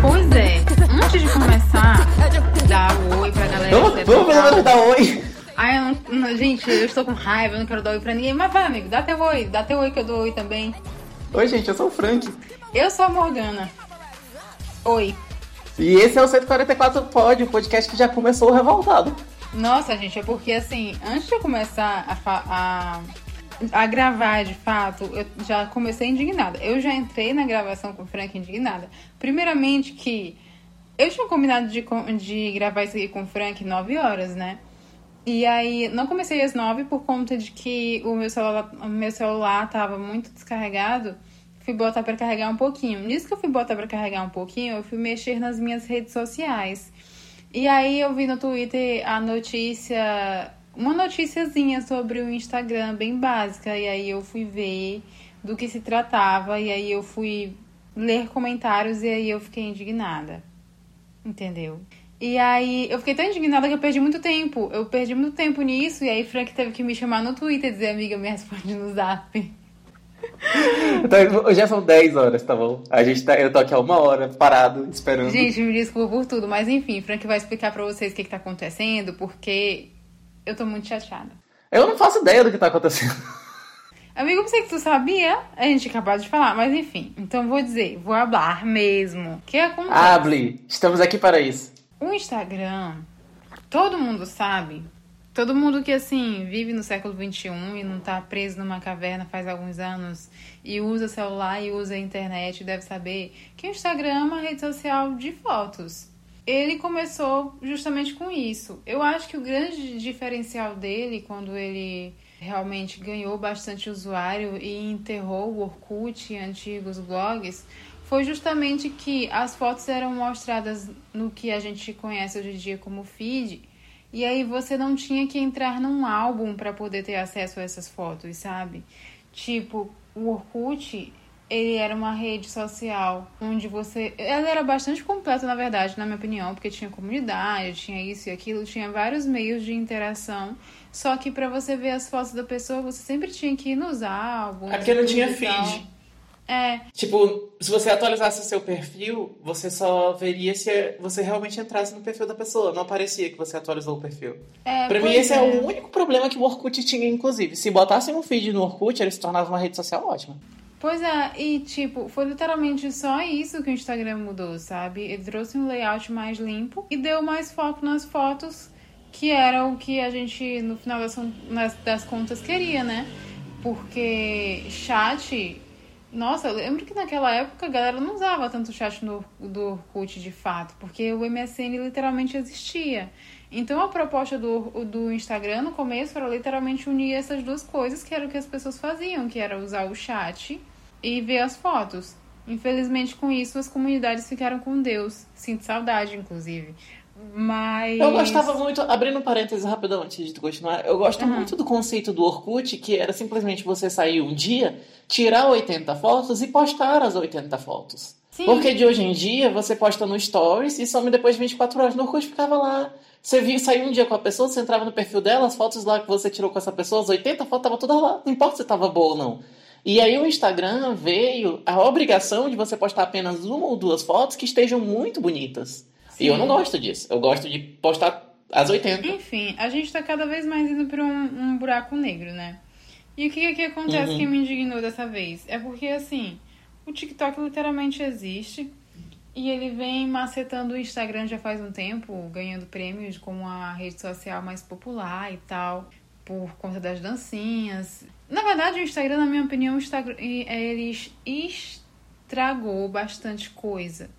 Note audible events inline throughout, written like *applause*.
Pois é, antes de começar, dá oi pra galera. Vamos, vamos pelo menos dar oi. Ai, eu não, não- gente, eu estou com raiva, eu não quero dar oi pra ninguém. Mas vai, amigo, dá teu oi, dá teu oi que eu dou oi também. Oi, gente, eu sou o Frank. Eu sou a Morgana. Oi. E esse é o 144 Pod, o podcast que já começou revoltado. Nossa, gente, é porque assim, antes de eu começar a, a, a gravar de fato, eu já comecei indignada. Eu já entrei na gravação com o Frank indignada. Primeiramente que eu tinha combinado de, de gravar isso aqui com o Frank 9 horas, né? E aí, não comecei às 9 por conta de que o meu celular, meu celular tava muito descarregado. Fui botar pra carregar um pouquinho. Nisso que eu fui botar pra carregar um pouquinho, eu fui mexer nas minhas redes sociais. E aí eu vi no Twitter a notícia, uma noticiazinha sobre o Instagram bem básica. E aí eu fui ver do que se tratava. E aí eu fui ler comentários e aí eu fiquei indignada. Entendeu? E aí eu fiquei tão indignada que eu perdi muito tempo. Eu perdi muito tempo nisso. E aí Frank teve que me chamar no Twitter e dizer, amiga, me responde no zap. *laughs* Então, já são 10 horas, tá bom? A gente tá, eu tô aqui há uma hora, parado, esperando. Gente, me desculpa por tudo. Mas enfim, Frank vai explicar pra vocês o que, que tá acontecendo, porque eu tô muito chateada. Eu não faço ideia do que tá acontecendo. *laughs* Amigo, eu pensei que tu sabia. A gente acabou de falar, mas enfim. Então vou dizer, vou hablar mesmo. O que acontece? Hable, estamos aqui para isso. O Instagram, todo mundo sabe. Todo mundo que, assim, vive no século XXI e não tá preso numa caverna faz alguns anos e usa celular e usa internet deve saber que o Instagram é uma rede social de fotos. Ele começou justamente com isso. Eu acho que o grande diferencial dele, quando ele realmente ganhou bastante usuário e enterrou o Orkut e antigos blogs, foi justamente que as fotos eram mostradas no que a gente conhece hoje em dia como feed, e aí você não tinha que entrar num álbum para poder ter acesso a essas fotos, sabe? Tipo, o Orkut, ele era uma rede social onde você. Ela era bastante completa, na verdade, na minha opinião, porque tinha comunidade, tinha isso e aquilo, tinha vários meios de interação. Só que para você ver as fotos da pessoa, você sempre tinha que ir nos álbuns. Não tinha feed. É, Tipo, se você atualizasse o seu perfil, você só veria se você realmente entrasse no perfil da pessoa. Não aparecia que você atualizou o perfil. é. Pra mim, esse é. o único problema que o Orkut tinha, inclusive. Se botassem um feed no Orkut, ele se tornava uma rede social ótima. Pois é, e tipo, foi literalmente só isso que o Instagram mudou, sabe? Ele trouxe um layout mais limpo e deu mais foco nas fotos, que era o que a gente, no final das, das contas, queria, né? Porque chat. Nossa, eu lembro que naquela época a galera não usava tanto o chat no, do Orkut de fato, porque o MSN literalmente existia. Então a proposta do, do Instagram no começo era literalmente unir essas duas coisas, que era o que as pessoas faziam, que era usar o chat e ver as fotos. Infelizmente, com isso, as comunidades ficaram com Deus. Sinto saudade, inclusive. Mas. Eu gostava muito, abrindo um parênteses rapidão antes de tu continuar, eu gosto Aham. muito do conceito do Orkut, que era simplesmente você sair um dia, tirar 80 fotos e postar as 80 fotos. Sim. Porque de hoje em dia você posta no Stories e some depois de 24 horas. No Orkut ficava lá. Você saiu um dia com a pessoa, você entrava no perfil dela, as fotos lá que você tirou com essa pessoa, as 80 fotos estavam todas lá. Não importa se estava boa ou não. E aí o Instagram veio a obrigação de você postar apenas uma ou duas fotos que estejam muito bonitas. E eu Sim. não gosto disso. Eu gosto de postar as 80. Enfim, a gente tá cada vez mais indo pra um, um buraco negro, né? E o que, que acontece Uhum. que me indignou dessa vez? É porque, assim, o TikTok literalmente existe e ele vem macetando o Instagram já faz um tempo, ganhando prêmios como a rede social mais popular e tal, por conta das dancinhas. Na verdade, o Instagram, na minha opinião, o Instagram, ele estragou bastante coisa.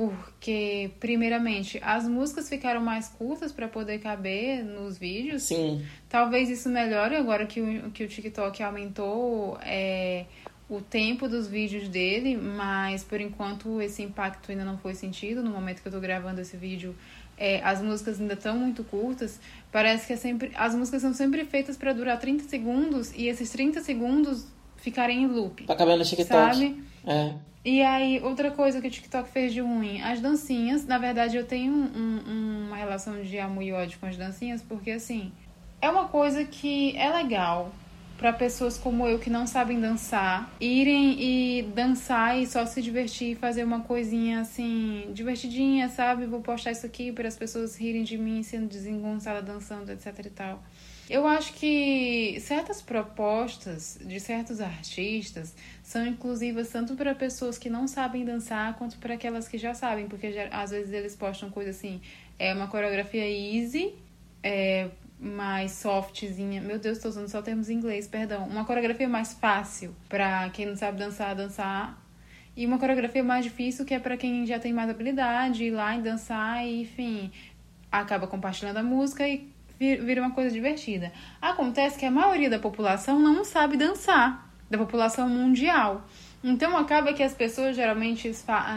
Porque, primeiramente, as músicas ficaram mais curtas para poder caber nos vídeos. Sim. Talvez isso melhore agora que o, que o TikTok aumentou é, o tempo dos vídeos dele, mas por enquanto esse impacto ainda não foi sentido. No momento que eu tô gravando esse vídeo, é, as músicas ainda estão muito curtas. Parece que é sempre, as músicas são sempre feitas para durar 30 segundos e esses 30 segundos ficarem em loop. Tá cabendo no TikTok. Sabe? É. E aí, outra coisa que o TikTok fez de ruim, as dancinhas. Na verdade, eu tenho um- um- uma relação de amor e ódio com as dancinhas, porque assim, é uma coisa que é legal para pessoas como eu que não sabem dançar irem e dançar e só se divertir, fazer uma coisinha assim divertidinha, sabe? Vou postar isso aqui para as pessoas rirem de mim sendo desengonçada dançando, etc e tal. Eu acho que certas propostas de certos artistas são inclusivas tanto para pessoas que não sabem dançar quanto para aquelas que já sabem, porque já, às vezes eles postam coisa assim, é uma coreografia easy, é, mais softzinha. Meu Deus, estou usando só termos em inglês, perdão. Uma coreografia mais fácil para quem não sabe dançar, dançar. E uma coreografia mais difícil que é para quem já tem mais habilidade, ir lá e dançar e, enfim, acaba compartilhando a música e vira uma coisa divertida. Acontece que a maioria da população não sabe dançar, da população mundial. Então acaba que as pessoas geralmente,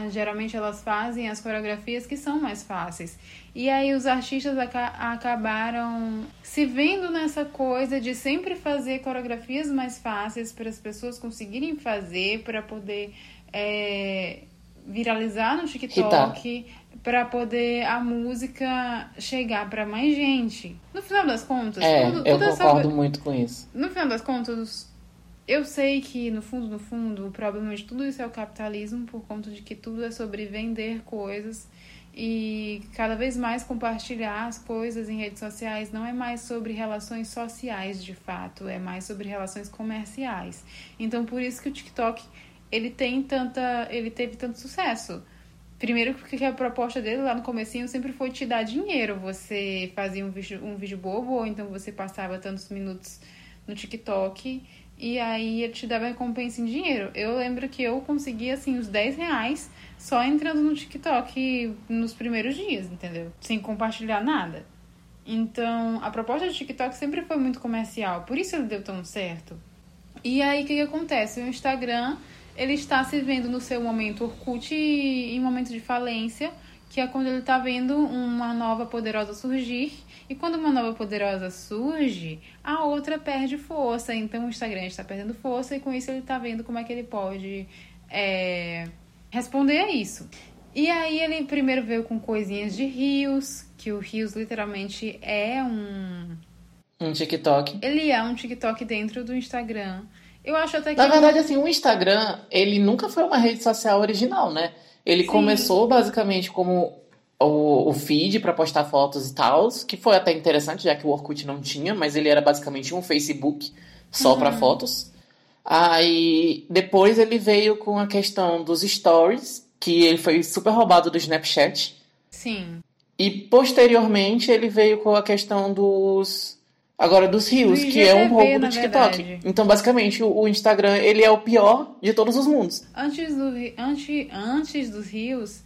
geralmente elas fazem as coreografias que são mais fáceis. E aí os artistas acabaram se vendo nessa coisa de sempre fazer coreografias mais fáceis para as pessoas conseguirem fazer, para poder é, viralizar no TikTok, para poder a música chegar para mais gente. No final das contas, é, tudo, eu concordo essa... muito com isso. No final das contas, eu sei que, no fundo, no fundo, o problema de tudo isso é o capitalismo, por conta de que tudo é sobre vender coisas e cada vez mais compartilhar as coisas em redes sociais não é mais sobre relações sociais de fato, é mais sobre relações comerciais. Então, por isso que o TikTok ele tem tanta, ele teve tanto sucesso. Primeiro porque a proposta dele lá no comecinho sempre foi te dar dinheiro. Você fazia um vídeo, um vídeo bobo, ou então você passava tantos minutos no TikTok e aí ele te dava recompensa em dinheiro. Eu lembro que eu consegui, assim, os 10 reais só entrando no TikTok nos primeiros dias, entendeu? Sem compartilhar nada. Então, a proposta do TikTok sempre foi muito comercial, por isso ele deu tão certo. E aí, o que, que acontece? O Instagram, ele está se vendo no seu momento Orkut em momento de falência, que é quando ele está vendo uma nova poderosa surgir e quando uma nova poderosa surge, a outra perde força. Então o Instagram está perdendo força e com isso ele está vendo como é que ele pode é, responder a isso. E aí ele primeiro veio com coisinhas de rios, que o rios literalmente é um um TikTok. Ele é um TikTok dentro do Instagram. Eu acho até que Na verdade assim, o Instagram, ele nunca foi uma rede social original, né? Ele Sim. começou basicamente como o, o feed para postar fotos e tal, que foi até interessante, já que o Orkut não tinha, mas ele era basicamente um Facebook só uhum. para fotos. Aí depois ele veio com a questão dos stories, que ele foi super roubado do Snapchat. Sim. E posteriormente ele veio com a questão dos agora dos rios, do que é um roubo do TikTok. Verdade. Então basicamente o, Instagram ele é o pior de todos os mundos. Antes do antes antes dos rios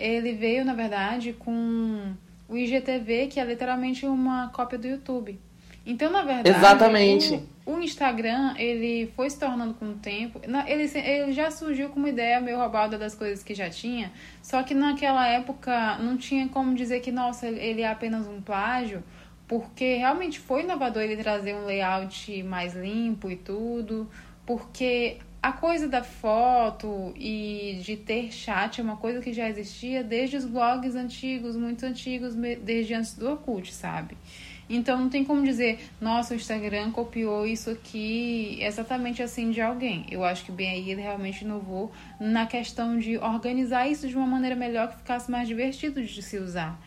ele veio, na verdade, com o IGTV, que é literalmente uma cópia do YouTube. Então, na verdade, Exatamente. O, o Instagram, ele foi se tornando com o tempo. Ele, ele já surgiu com uma ideia meio roubada das coisas que já tinha. Só que naquela época não tinha como dizer que, nossa, ele é apenas um plágio. Porque realmente foi inovador ele trazer um layout mais limpo e tudo. Porque a coisa da foto e de ter chat é uma coisa que já existia desde os blogs antigos, muito antigos, desde antes do Orkut, sabe? Então não tem como dizer, nossa, o Instagram copiou isso aqui exatamente assim de alguém. Eu acho que bem aí ele realmente inovou na questão de organizar isso de uma maneira melhor que ficasse mais divertido de se usar.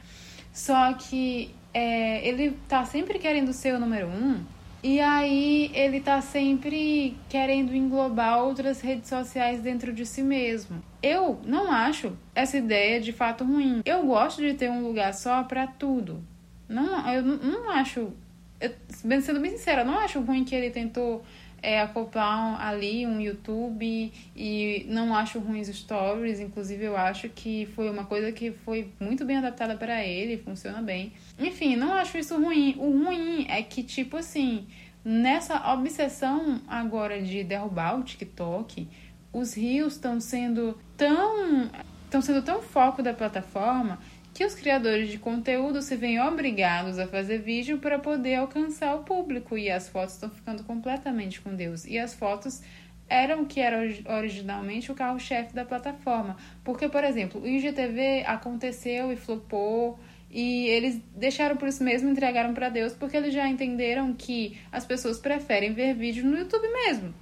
Só que é, ele tá sempre querendo ser o número um e aí ele tá sempre querendo englobar outras redes sociais dentro de si mesmo. Eu não acho essa ideia de fato ruim. Eu gosto de ter um lugar só para tudo. Não, eu não acho, eu, sendo bem sincera, eu não acho ruim que ele tentou é, acoplar ali um YouTube e não acho ruins stories, inclusive eu acho que foi uma coisa que foi muito bem adaptada para ele, funciona bem. Enfim, não acho isso ruim. O ruim é que, tipo assim, nessa obsessão agora de derrubar o TikTok, os rios estão sendo tão estão sendo tão foco da plataforma que os criadores de conteúdo se veem obrigados a fazer vídeo para poder alcançar o público e as fotos estão ficando completamente com Deus. E as fotos eram o que era originalmente o carro-chefe da plataforma. Porque, por exemplo, o IGTV aconteceu e flopou E eles deixaram por isso mesmo, entregaram para Deus, porque eles já entenderam que as pessoas preferem ver vídeo no YouTube mesmo.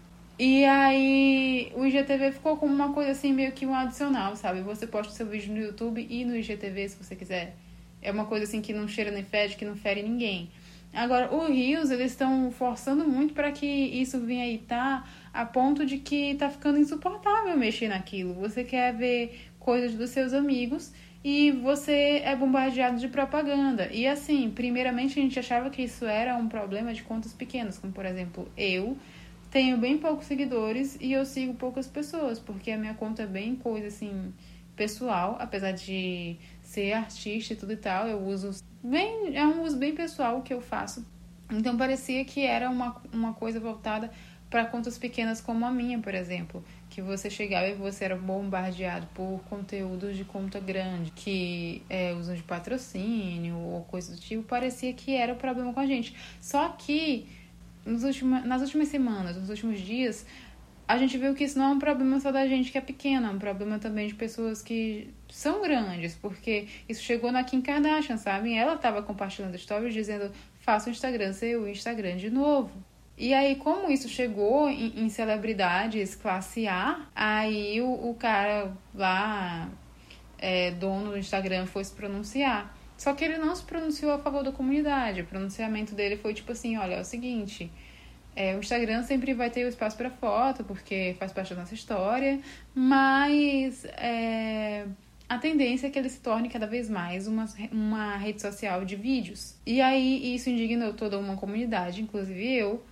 E aí o IGTV ficou como uma coisa assim, meio que um adicional, sabe? Você posta seu vídeo no YouTube e no IGTV se você quiser. É uma coisa assim que não cheira nem fede, que não fere ninguém. Agora, o Rios, eles estão forçando muito para que isso venha aí tá a ponto de que tá ficando insuportável mexer naquilo. Você quer ver coisas dos seus amigos e você é bombardeado de propaganda. E assim, primeiramente a gente achava que isso era um problema de contas pequenas, como por exemplo, eu tenho bem poucos seguidores e eu sigo poucas pessoas, porque a minha conta é bem coisa assim pessoal, apesar de ser artista e tudo e tal, eu uso bem, é um uso bem pessoal que eu faço. Então parecia que era uma, uma coisa voltada para contas pequenas como a minha, por exemplo, que você chegava e você era bombardeado por conteúdos de conta grande, que é, usam de patrocínio ou coisa do tipo, parecia que era o problema com a gente. Só que nos últimos, nas últimas semanas, nos últimos dias, a gente viu que isso não é um problema só da gente que é pequena, é um problema também de pessoas que são grandes, porque isso chegou na Kim Kardashian, sabe? Ela estava compartilhando stories dizendo: faça o Instagram ser o Instagram de novo. E aí, como isso chegou em, em celebridades classe A, aí o, o cara lá, é, dono do Instagram, foi se pronunciar. Só que ele não se pronunciou a favor da comunidade. O pronunciamento dele foi tipo assim: olha, é o seguinte. É, o Instagram sempre vai ter o espaço para foto, porque faz parte da nossa história, mas é, a tendência é que ele se torne cada vez mais uma, uma rede social de vídeos. E aí isso indignou toda uma comunidade, inclusive eu,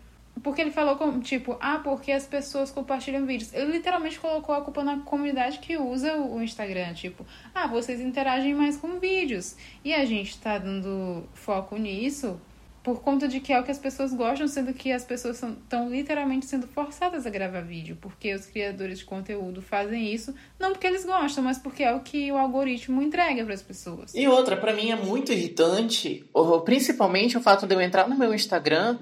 porque ele falou como, tipo, ah, porque as pessoas compartilham vídeos. Ele literalmente colocou a culpa na comunidade que usa o Instagram. Tipo, ah, vocês interagem mais com vídeos. E a gente tá dando foco nisso por conta de que é o que as pessoas gostam, sendo que as pessoas estão literalmente sendo forçadas a gravar vídeo. Porque os criadores de conteúdo fazem isso, não porque eles gostam, mas porque é o que o algoritmo entrega para as pessoas. E outra, para mim é muito irritante, principalmente o fato de eu entrar no meu Instagram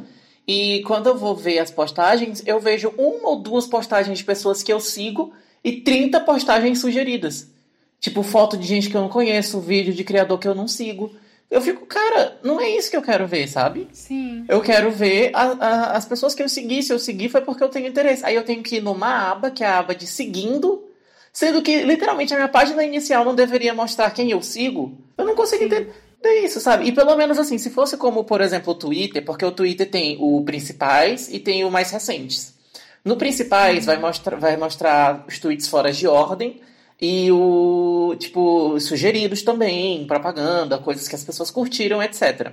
e quando eu vou ver as postagens, eu vejo uma ou duas postagens de pessoas que eu sigo e 30 postagens sugeridas. Tipo, foto de gente que eu não conheço, vídeo de criador que eu não sigo. Eu fico, cara, não é isso que eu quero ver, sabe? Sim. Eu quero ver a, a, as pessoas que eu segui. Se eu seguir foi porque eu tenho interesse. Aí eu tenho que ir numa aba, que é a aba de seguindo, sendo que literalmente a minha página inicial não deveria mostrar quem eu sigo. Eu não consigo Sim. entender. É isso, sabe? E pelo menos assim, se fosse como, por exemplo, o Twitter, porque o Twitter tem o principais e tem o mais recentes. No principais vai mostrar, vai mostrar os tweets fora de ordem e o tipo sugeridos também, propaganda, coisas que as pessoas curtiram, etc.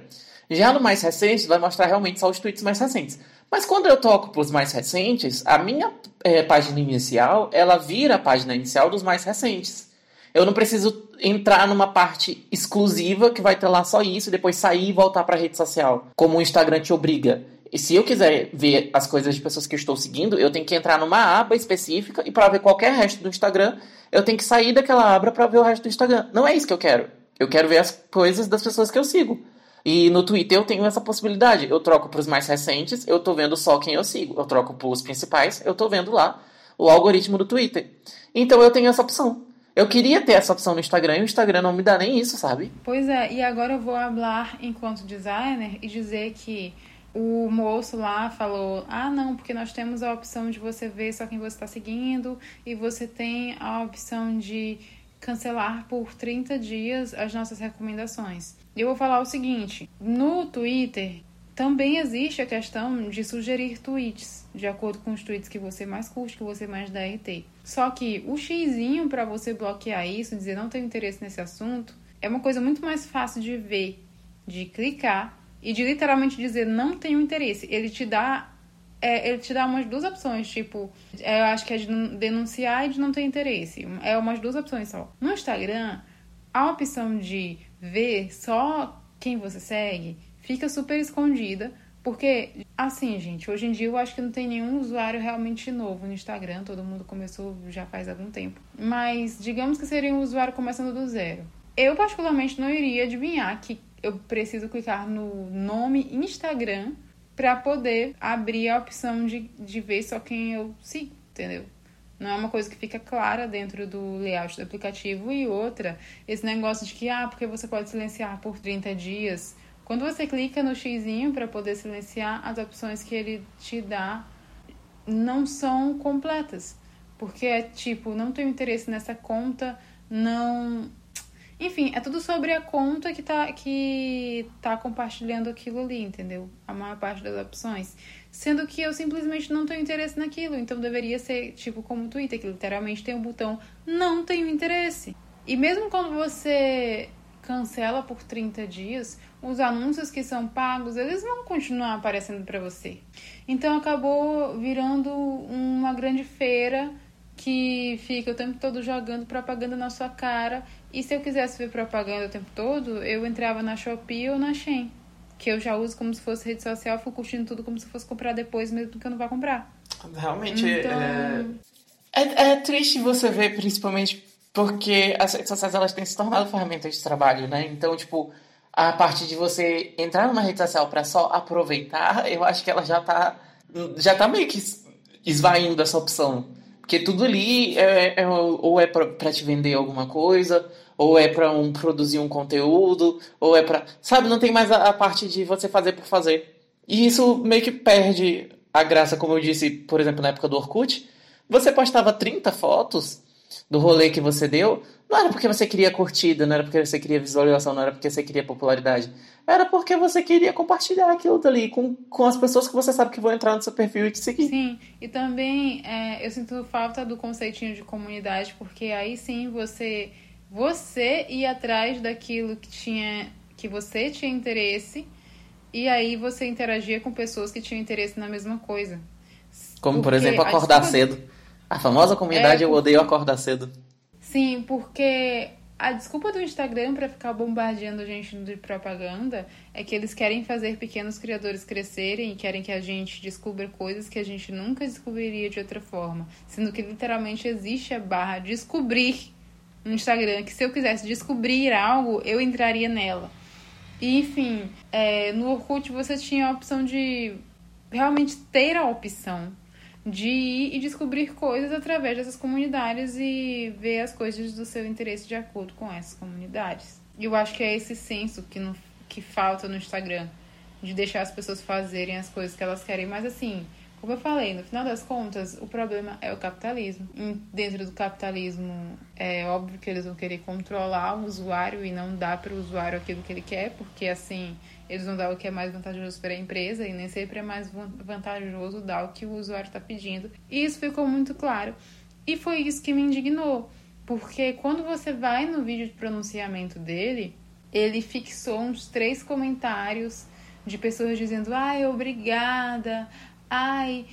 Já no mais recente vai mostrar realmente só os tweets mais recentes. Mas quando eu toco para os mais recentes, a minha é, página inicial ela vira a página inicial dos mais recentes. Eu não preciso entrar numa parte exclusiva que vai ter lá só isso, depois sair e voltar para a rede social, como o Instagram te obriga. E se eu quiser ver as coisas de pessoas que eu estou seguindo, eu tenho que entrar numa aba específica e para ver qualquer resto do Instagram, eu tenho que sair daquela aba para ver o resto do Instagram. Não é isso que eu quero. Eu quero ver as coisas das pessoas que eu sigo. E no Twitter eu tenho essa possibilidade. Eu troco para os mais recentes, eu estou vendo só quem eu sigo. Eu troco para os principais, eu estou vendo lá o algoritmo do Twitter. Então eu tenho essa opção. Eu queria ter essa opção no Instagram e o Instagram não me dá nem isso, sabe? Pois é, e agora eu vou falar enquanto designer e dizer que o moço lá falou: ah, não, porque nós temos a opção de você ver só quem você está seguindo e você tem a opção de cancelar por 30 dias as nossas recomendações. Eu vou falar o seguinte: no Twitter também existe a questão de sugerir tweets, de acordo com os tweets que você mais curte, que você mais dá RT. Só que o xizinho para você bloquear isso, dizer não tenho interesse nesse assunto, é uma coisa muito mais fácil de ver, de clicar e de literalmente dizer não tenho interesse. Ele te dá é, ele te dá umas duas opções, tipo, é, eu acho que é de denunciar e de não ter interesse. É umas duas opções só. No Instagram, a opção de ver só quem você segue fica super escondida. Porque, assim, gente, hoje em dia eu acho que não tem nenhum usuário realmente novo no Instagram, todo mundo começou já faz algum tempo. Mas digamos que seria um usuário começando do zero. Eu, particularmente, não iria adivinhar que eu preciso clicar no nome Instagram para poder abrir a opção de, de ver só quem eu sigo, entendeu? Não é uma coisa que fica clara dentro do layout do aplicativo. E outra, esse negócio de que, ah, porque você pode silenciar por 30 dias. Quando você clica no xizinho para poder silenciar, as opções que ele te dá não são completas. Porque é tipo, não tenho interesse nessa conta, não. Enfim, é tudo sobre a conta que tá, que tá compartilhando aquilo ali, entendeu? A maior parte das opções. Sendo que eu simplesmente não tenho interesse naquilo. Então deveria ser tipo como o Twitter, que literalmente tem um botão não tenho interesse. E mesmo quando você cancela por 30 dias, os anúncios que são pagos, eles vão continuar aparecendo para você. Então acabou virando uma grande feira que fica o tempo todo jogando propaganda na sua cara. E se eu quisesse ver propaganda o tempo todo, eu entrava na Shopee ou na Shein, que eu já uso como se fosse rede social, fico curtindo tudo como se fosse comprar depois, mesmo que eu não vá comprar. Realmente então... é... é, é triste você ver, principalmente porque as redes sociais elas têm se tornado ferramentas de trabalho, né? Então, tipo, a parte de você entrar numa rede social para só aproveitar, *laughs* eu acho que ela já tá já tá meio que esvaindo essa opção. Porque tudo ali é, é ou é para te vender alguma coisa, ou é para um, produzir um conteúdo, ou é para, sabe, não tem mais a, a, parte de você fazer por fazer. E isso meio que perde a graça, como eu disse, por exemplo, na época do Orkut. Você postava 30 fotos do rolê que você deu, não era porque você queria curtida, não era porque você queria visualização, não era porque você queria popularidade. Era porque você queria compartilhar aquilo dali com, com as pessoas que você sabe que vão entrar no seu perfil e te seguir. Sim, e também é, eu sinto falta do conceitinho de comunidade, porque aí sim você você ir atrás daquilo que tinha que você tinha interesse e aí você interagia com pessoas que tinham interesse na mesma coisa. Como, porque por exemplo, acordar cedo. A famosa comunidade é, eu odeio acordar cedo. Sim, porque a desculpa do Instagram para ficar bombardeando a gente de propaganda é que eles querem fazer pequenos criadores crescerem e querem que a gente descubra coisas que a gente nunca descobriria de outra forma. Sendo que literalmente existe a barra descobrir no Instagram, que se eu quisesse descobrir algo, eu entraria nela. E, enfim, é, no Orkut você tinha a opção de realmente ter a opção de ir e descobrir coisas através dessas comunidades e ver as coisas do seu interesse de acordo com essas comunidades. E eu acho que é esse senso que, no, que falta no Instagram, de deixar as pessoas fazerem as coisas que elas querem, mas assim, como eu falei, no final das contas, o problema é o capitalismo. Dentro do capitalismo, é óbvio que eles vão querer controlar o usuário e não dar para o usuário aquilo que ele quer, porque assim eles vão dar o que é mais vantajoso para a empresa e nem sempre é mais vantajoso dar o que o usuário está pedindo. E isso ficou muito claro. E foi isso que me indignou, porque quando você vai no vídeo de pronunciamento dele, ele fixou uns três comentários de pessoas dizendo: ai, obrigada, ai,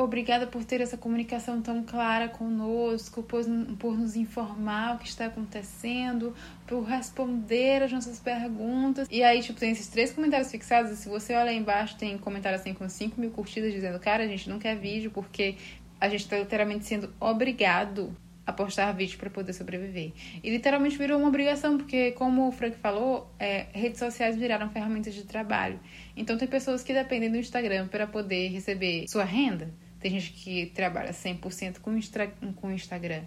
Obrigada por ter essa comunicação tão clara conosco, por, por nos informar o que está acontecendo, por responder as nossas perguntas. E aí, tipo, tem esses três comentários fixados. Se você olha aí embaixo, tem comentário assim com 5 mil curtidas dizendo: Cara, a gente não quer vídeo porque a gente está literalmente sendo obrigado a postar vídeo para poder sobreviver. E literalmente virou uma obrigação, porque, como o Frank falou, é, redes sociais viraram ferramentas de trabalho. Então, tem pessoas que dependem do Instagram para poder receber sua renda tem gente que trabalha 100% com o Instagram.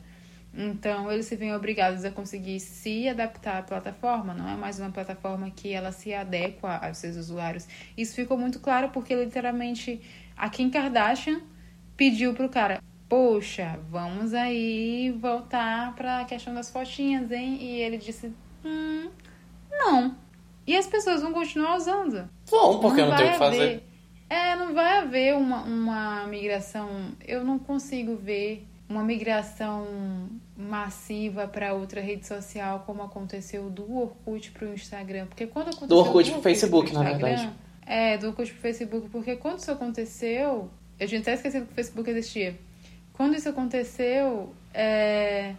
Então, eles se veem obrigados a conseguir se adaptar à plataforma. Não é mais uma plataforma que ela se adequa aos seus usuários. Isso ficou muito claro porque, literalmente, a Kim Kardashian pediu pro cara: Poxa, vamos aí voltar pra questão das fotinhas, hein? E ele disse: Hum, não. E as pessoas vão continuar usando. Bom, porque não, não tem o que fazer. É, não vai haver uma, uma migração. Eu não consigo ver uma migração massiva para outra rede social como aconteceu do Orkut para o Instagram. Porque quando aconteceu do Orkut para o Facebook, na verdade. É, do Orkut para o Facebook, porque quando isso aconteceu, eu tinha até esquecido que o Facebook existia. Quando isso aconteceu, é,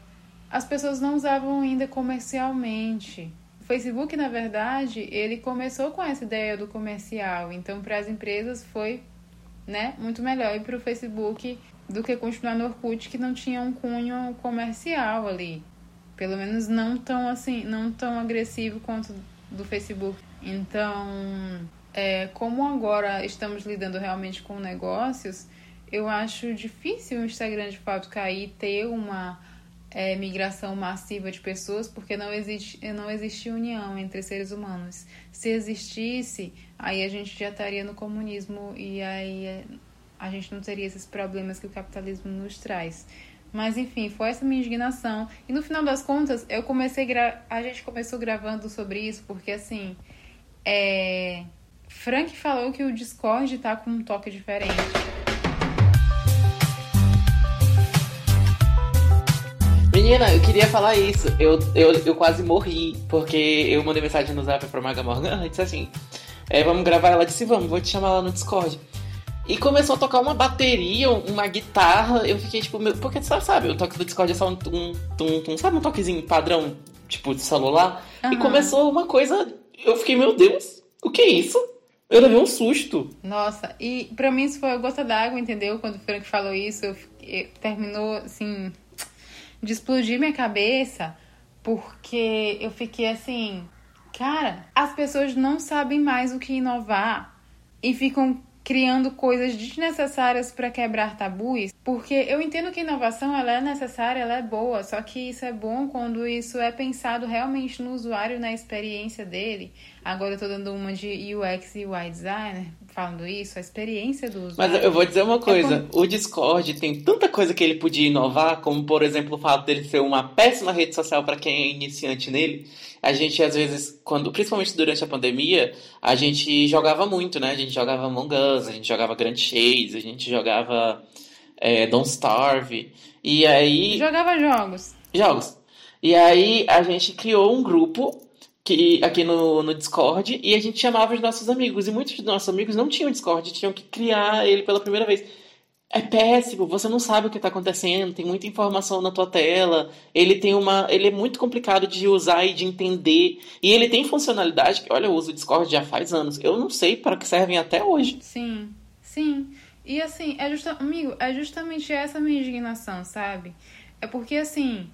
as pessoas não usavam ainda comercialmente. Facebook, na verdade, ele começou com essa ideia do comercial. Então, para as empresas foi, né, muito melhor ir para o Facebook do que continuar no Orkut que não tinha um cunho comercial ali. Pelo menos não tão assim, não tão agressivo quanto do Facebook. Então, é, como agora estamos lidando realmente com negócios, eu acho difícil o Instagram de fato cair ter uma é, migração massiva de pessoas, porque não existe, não existe união entre seres humanos. Se existisse, aí a gente já estaria no comunismo e aí a gente não teria esses problemas que o capitalismo nos traz. Mas enfim, foi essa minha indignação. E no final das contas, eu comecei gra... a gente começou gravando sobre isso, porque assim, é... Frank falou que o Discord tá com um toque diferente. Menina, eu queria falar isso. Eu, eu, eu quase morri, porque eu mandei mensagem no zap pra Maga Morgan e disse assim: é, vamos gravar. Ela disse: vamos, vou te chamar lá no Discord. E começou a tocar uma bateria, uma guitarra. Eu fiquei tipo, meu, porque você sabe, o toque do Discord é só um, um, um, um sabe, um toquezinho padrão, tipo, de celular. Uhum. E começou uma coisa. Eu fiquei, meu Deus, o que é isso? Eu levei um susto. Nossa, e pra mim isso foi a gota d'água, entendeu? Quando o Frank falou isso, eu, eu, terminou assim de explodir minha cabeça, porque eu fiquei assim, cara, as pessoas não sabem mais o que inovar e ficam criando coisas desnecessárias para quebrar tabus, porque eu entendo que inovação ela é necessária, ela é boa, só que isso é bom quando isso é pensado realmente no usuário, na experiência dele. Agora eu tô dando uma de UX e UI designer falando isso, a experiência do usuário. Mas eu vou dizer uma coisa, é como... o Discord tem tanta coisa que ele podia inovar, como por exemplo o fato dele ser uma péssima rede social para quem é iniciante nele. A gente às vezes, quando, principalmente durante a pandemia, a gente jogava muito, né? A gente jogava Among Us, a gente jogava Grand Chase, a gente jogava é, Don't Starve. E aí. Jogava jogos. Jogos. E aí a gente criou um grupo que, aqui no, no Discord e a gente chamava os nossos amigos. E muitos dos nossos amigos não tinham Discord, tinham que criar ele pela primeira vez. É péssimo, você não sabe o que está acontecendo, tem muita informação na tua tela. Ele tem uma. Ele é muito complicado de usar e de entender. E ele tem funcionalidade que, olha, eu uso o Discord já faz anos. Eu não sei para que servem até hoje. Sim, sim. E assim, é justa... amigo, é justamente essa minha indignação, sabe? É porque assim,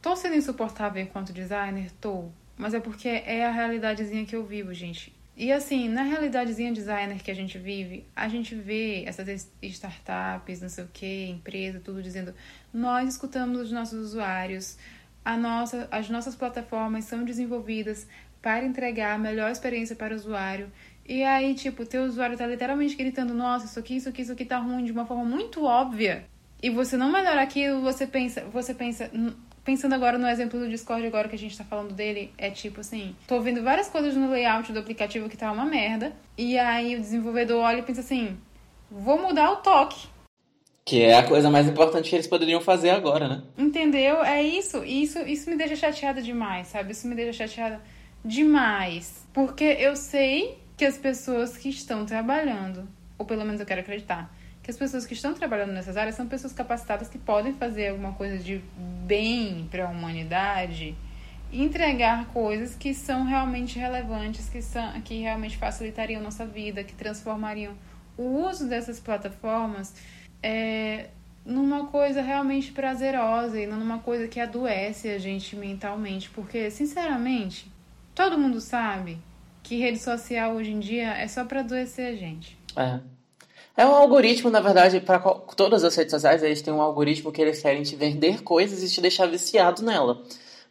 tô sendo insuportável enquanto designer, tô. Mas é porque é a realidadezinha que eu vivo, gente. E assim, na realidadezinha designer que a gente vive, a gente vê essas startups, não sei o que, empresa, tudo dizendo: nós escutamos os nossos usuários, a nossa, as nossas plataformas são desenvolvidas para entregar a melhor experiência para o usuário. E aí, tipo, o teu usuário tá literalmente gritando: nossa, isso aqui, isso aqui, isso aqui tá ruim de uma forma muito óbvia. E você não melhora aquilo, você pensa, você pensa, pensando agora no exemplo do Discord, agora que a gente tá falando dele, é tipo assim: tô vendo várias coisas no layout do aplicativo que tá uma merda, e aí o desenvolvedor olha e pensa assim: vou mudar o toque. Que é a coisa mais importante que eles poderiam fazer agora, né? Entendeu? É isso. Isso, isso me deixa chateada demais, sabe? Isso me deixa chateada demais. Porque eu sei que as pessoas que estão trabalhando, ou pelo menos eu quero acreditar, que as pessoas que estão trabalhando nessas áreas são pessoas capacitadas que podem fazer alguma coisa de bem para a humanidade e entregar coisas que são realmente relevantes, que, são, que realmente facilitariam nossa vida, que transformariam o uso dessas plataformas é, numa coisa realmente prazerosa e não numa coisa que adoece a gente mentalmente. Porque, sinceramente, todo mundo sabe que rede social hoje em dia é só para adoecer a gente. É. É um algoritmo, na verdade, para todas as redes sociais, eles têm um algoritmo que eles querem te vender coisas e te deixar viciado nela.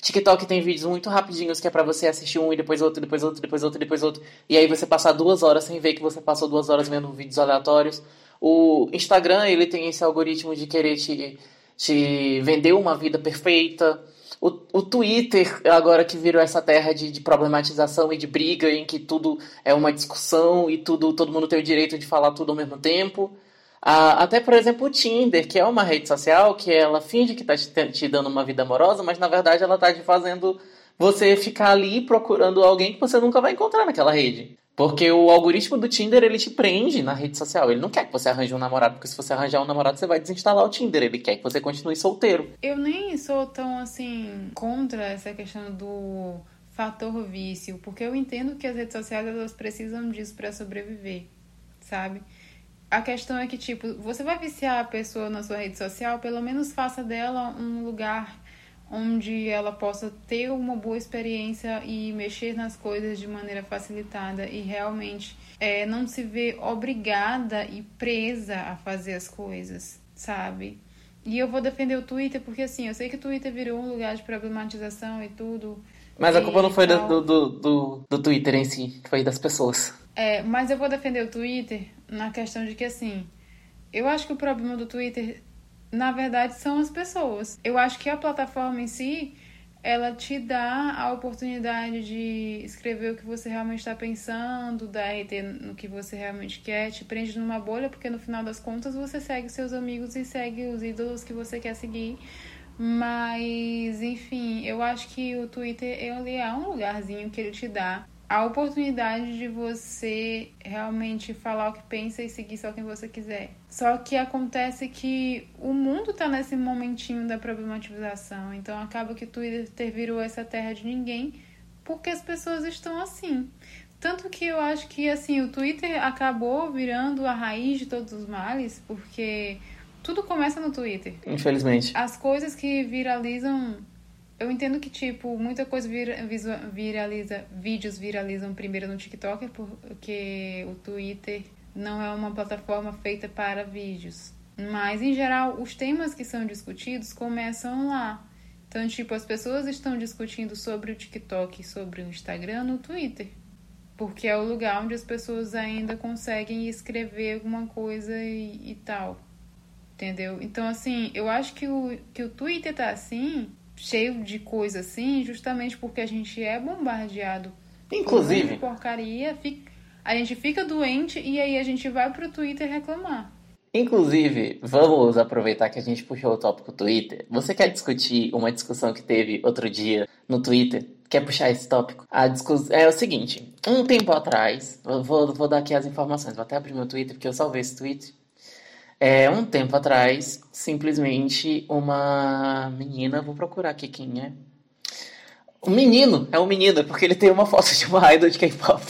TikTok tem vídeos muito rapidinhos que é para você assistir um e depois outro, depois outro, depois outro, depois outro. E aí você passar duas horas sem ver que você passou duas horas vendo vídeos aleatórios. O Instagram, ele tem esse algoritmo de querer te, te vender uma vida perfeita. O, o Twitter, agora que virou essa terra de, de, problematização e de briga, em que tudo é uma discussão e tudo todo mundo tem o direito de falar tudo ao mesmo tempo. Ah, até, por exemplo, o Tinder, que é uma rede social que ela finge que está te, te, dando uma vida amorosa, mas na verdade ela está te fazendo você ficar ali procurando alguém que você nunca vai encontrar naquela rede. Porque o algoritmo do Tinder, ele te prende na rede social. Ele não quer que você arranje um namorado, porque se você arranjar um namorado, você vai desinstalar o Tinder. Ele quer que você continue solteiro. Eu nem sou tão, assim, contra essa questão do fator vício, porque eu entendo que as redes sociais, elas precisam disso para sobreviver, sabe? A questão é que, tipo, você vai viciar a pessoa na sua rede social, pelo menos faça dela um lugar onde ela possa ter uma boa experiência e mexer nas coisas de maneira facilitada e realmente é, não se ver obrigada e presa a fazer as coisas, sabe? E eu vou defender o Twitter porque, assim, eu sei que o Twitter virou um lugar de problematização e tudo. Mas a culpa não foi do, do, do, do Twitter em si, foi das pessoas. É, mas eu vou defender o Twitter na questão de que, assim, eu acho que o problema do Twitter na verdade, são as pessoas. Eu acho que a plataforma em si, ela te dá a oportunidade de escrever o que você realmente está pensando, dar RT no que você realmente quer, te prende numa bolha, porque no final das contas você segue seus amigos e segue os ídolos que você quer seguir. Mas, enfim, eu acho que o Twitter ele é um lugarzinho que ele te dá a oportunidade de você realmente falar o que pensa e seguir só quem você quiser. Só que acontece que o mundo tá nesse momentinho da problematização, então acaba que o Twitter virou essa terra de ninguém porque as pessoas estão assim. Tanto que eu acho que assim, o Twitter acabou virando a raiz de todos os males, porque tudo começa no Twitter. Infelizmente. As coisas que viralizam eu entendo que, tipo, muita coisa vira, viraliza, vídeos viralizam primeiro no TikTok, porque o Twitter não é uma plataforma feita para vídeos. Mas, em geral, os temas que são discutidos começam lá. Então, tipo, as pessoas estão discutindo sobre o TikTok sobre o Instagram no Twitter. Porque é o lugar onde as pessoas ainda conseguem escrever alguma coisa e, e tal. Entendeu? Então, assim, eu acho que o, que o Twitter tá assim cheio de coisa assim, justamente porque a gente é bombardeado. Inclusive. Por porcaria, fica, a gente fica doente e aí a gente vai pro Twitter reclamar. Inclusive, vamos aproveitar que a gente puxou o tópico Twitter. Você quer discutir uma discussão que teve outro dia no Twitter? Quer puxar esse tópico? A discuss... É o seguinte: um tempo atrás, vou, vou dar aqui as informações, vou até abrir meu Twitter, porque eu salvei esse tweet. É, um tempo atrás, simplesmente uma menina, vou procurar aqui quem é. Um menino, é um menino, porque ele tem uma foto de uma idol de K-pop.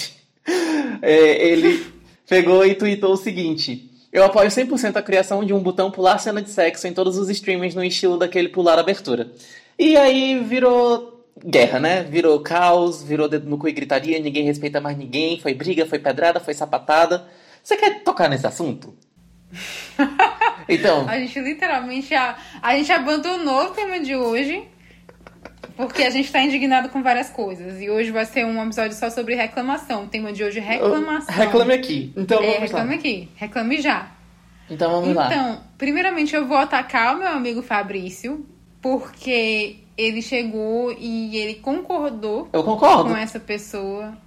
É, ele pegou e tweetou o seguinte: Eu apoio 100% a criação de um botão pular cena de sexo em todos os streamings no estilo daquele pular abertura. E aí virou guerra, né? Virou caos, virou dedo no cu e gritaria, ninguém respeita mais ninguém, foi briga, foi pedrada, foi sapatada. Você quer tocar nesse assunto? *laughs* Então. A gente literalmente. A, a gente abandonou o tema de hoje. Porque a gente tá indignado com várias coisas. E hoje vai ser um episódio só sobre reclamação. O tema de hoje é reclamação. Reclame aqui. Então vamos é, reclame lá. aqui. Reclame já. Então vamos então, lá. Então, primeiramente eu vou atacar o meu amigo Fabrício. Porque ele chegou e ele concordou eu concordo. com essa pessoa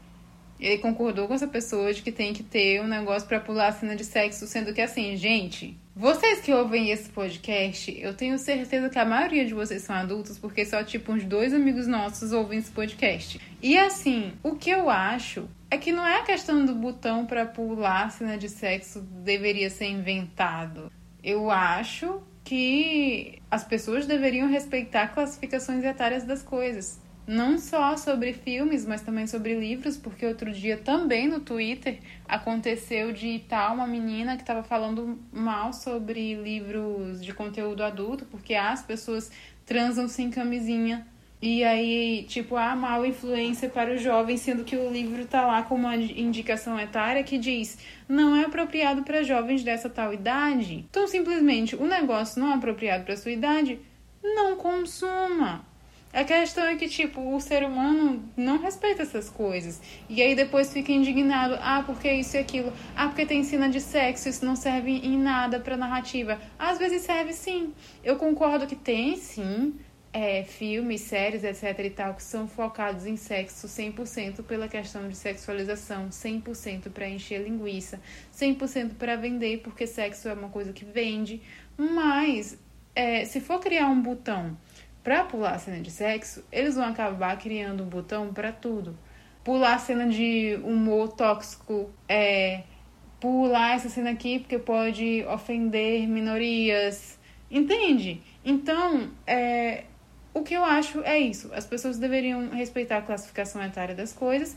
ele concordou com essa pessoa de que tem que ter um negócio para pular a cena de sexo, sendo que assim, gente, vocês que ouvem esse podcast, eu tenho certeza que a maioria de vocês são adultos, porque só tipo uns dois amigos nossos ouvem esse podcast. E assim, o que eu acho é que não é a questão do botão para pular a cena de sexo deveria ser inventado. Eu acho que as pessoas deveriam respeitar classificações etárias das coisas não só sobre filmes, mas também sobre livros, porque outro dia também no Twitter aconteceu de estar uma menina que estava falando mal sobre livros de conteúdo adulto, porque as pessoas transam sem camisinha. E aí, tipo, há mal influência para os jovens, sendo que o livro tá lá com uma indicação etária que diz não é apropriado para jovens dessa tal idade. Então, simplesmente, o negócio não é apropriado para sua idade, não consuma. A questão é que, tipo, o ser humano não respeita essas coisas. E aí depois fica indignado. Ah, porque isso e aquilo. Ah, porque tem cena de sexo. Isso não serve em nada pra narrativa. Às vezes serve sim. Eu concordo que tem sim. É, filmes, séries, etc e tal, que são focados em sexo 100% pela questão de sexualização, 100% para encher linguiça, 100% para vender, porque sexo é uma coisa que vende. Mas, é, se for criar um botão para pular a cena de sexo, eles vão acabar criando um botão para tudo. Pular a cena de humor tóxico, é, pular essa cena aqui porque pode ofender minorias. Entende? Então, é, o que eu acho é isso. As pessoas deveriam respeitar a classificação etária das coisas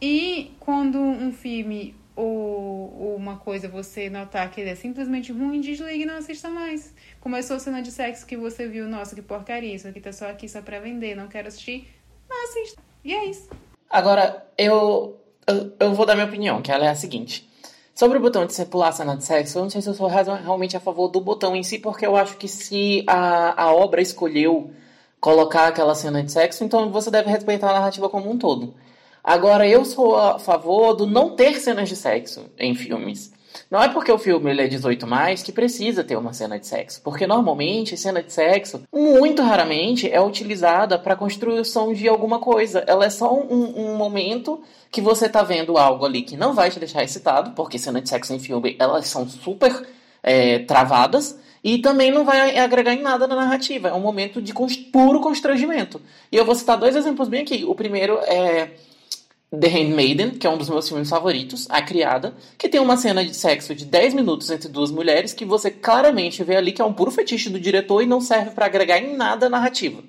e quando um filme ou, ou uma coisa você notar que ele é simplesmente ruim, desligue e não assista mais. Começou a cena de sexo que você viu, nossa, que porcaria, isso aqui tá só aqui só pra vender, não quero assistir, não assista. E é isso. Agora, eu, eu, eu vou dar minha opinião, que ela é a seguinte. Sobre o botão de você pular a cena de sexo, eu não sei se eu sou realmente a favor do botão em si, porque eu acho que se a, a obra escolheu colocar aquela cena de sexo, então você deve respeitar a narrativa como um todo. Agora, eu sou a favor do não ter cenas de sexo em filmes. Não é porque o filme ele é 18 mais que precisa ter uma cena de sexo, porque normalmente cena de sexo, muito raramente, é utilizada para construção de alguma coisa. Ela é só um, um, momento que você tá vendo algo ali que não vai te deixar excitado, porque cena de sexo em filme elas são super é, travadas. E também não vai agregar em nada na narrativa. É um momento de puro constrangimento. E eu vou citar dois exemplos bem aqui. O primeiro é The Handmaiden, que é um dos meus filmes favoritos, A Criada, que tem uma cena de sexo de 10 minutos entre duas mulheres que você claramente vê ali que é um puro fetiche do diretor e não serve para agregar em nada a narrativa.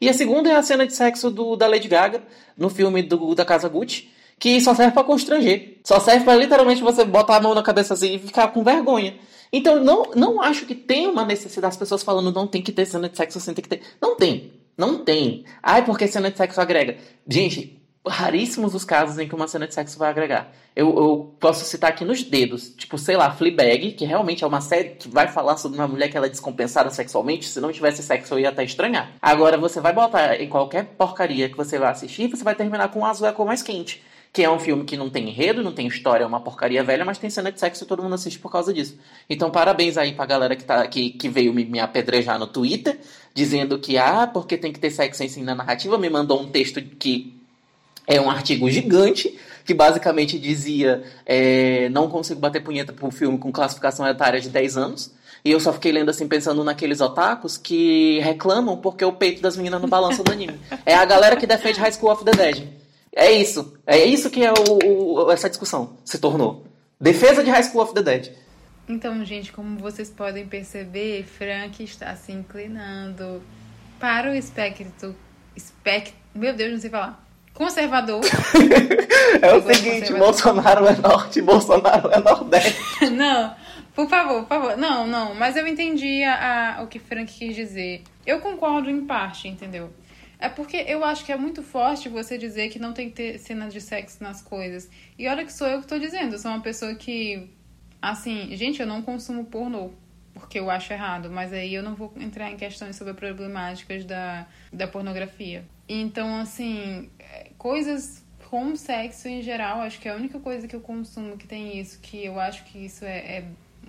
E a segunda é a cena de sexo do, da Lady Gaga, no filme do, da Casa Gucci, que só serve para constranger. Só serve para literalmente você botar a mão na cabeça assim e ficar com vergonha. Então, não, não acho que tem uma necessidade, as pessoas falando não tem que ter cena de sexo assim, tem que ter. Não tem. Não tem. Ai, porque cena de sexo agrega. Gente, raríssimos os casos em que uma cena de sexo vai agregar. Eu, eu, posso citar aqui nos dedos, tipo, sei lá, Fleabag, que realmente é uma série que vai falar sobre uma mulher que ela é descompensada sexualmente. Se não tivesse sexo, eu ia até estranhar. Agora, você vai botar em qualquer porcaria que você vai assistir, você vai terminar com o azul é a cor mais quente. Que é um filme que não tem enredo, não tem história, é uma porcaria velha, mas tem cena de sexo e todo mundo assiste por causa disso. Então, parabéns aí pra galera que, tá, que, que veio me, me apedrejar no Twitter, dizendo que, ah, porque tem que ter sexo em na narrativa, me mandou um texto que é um artigo gigante que basicamente dizia é, não consigo bater punheta um filme com classificação etária de 10 anos. E eu só fiquei lendo assim, pensando naqueles otakus que reclamam porque o peito das meninas não balança do anime. É a galera que defende High School of the Dead. É isso. É isso que é o, o, essa discussão se tornou. Defesa de High School of the Dead. Então, gente, como vocês podem perceber, Frank está se inclinando para o espectro. Espect... Meu Deus, não sei falar conservador. *laughs* é o seguinte, Bolsonaro é norte, Bolsonaro é nordeste. *laughs* não, por favor, por favor. Não, não, mas eu entendi a, a, o que Frank quis dizer. Eu concordo em parte, entendeu? É porque eu acho que é muito forte você dizer que não tem que ter cenas de sexo nas coisas. E olha que sou eu que tô dizendo. Eu sou uma pessoa que, assim, gente, eu não consumo pornô porque eu acho errado, mas aí eu não vou entrar em questões sobre problemáticas da, da pornografia. Então, assim, coisas com sexo em geral, acho que é a única coisa que eu consumo que tem isso, que eu acho que isso é, é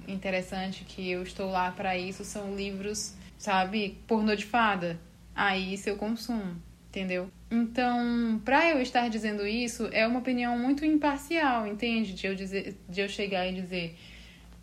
interessante, que eu estou lá para isso, são livros, sabe, pornô de fada. Aí isso eu consumo, entendeu? Então, pra eu estar dizendo isso, é uma opinião muito imparcial, entende? De eu, dizer, de eu chegar e dizer,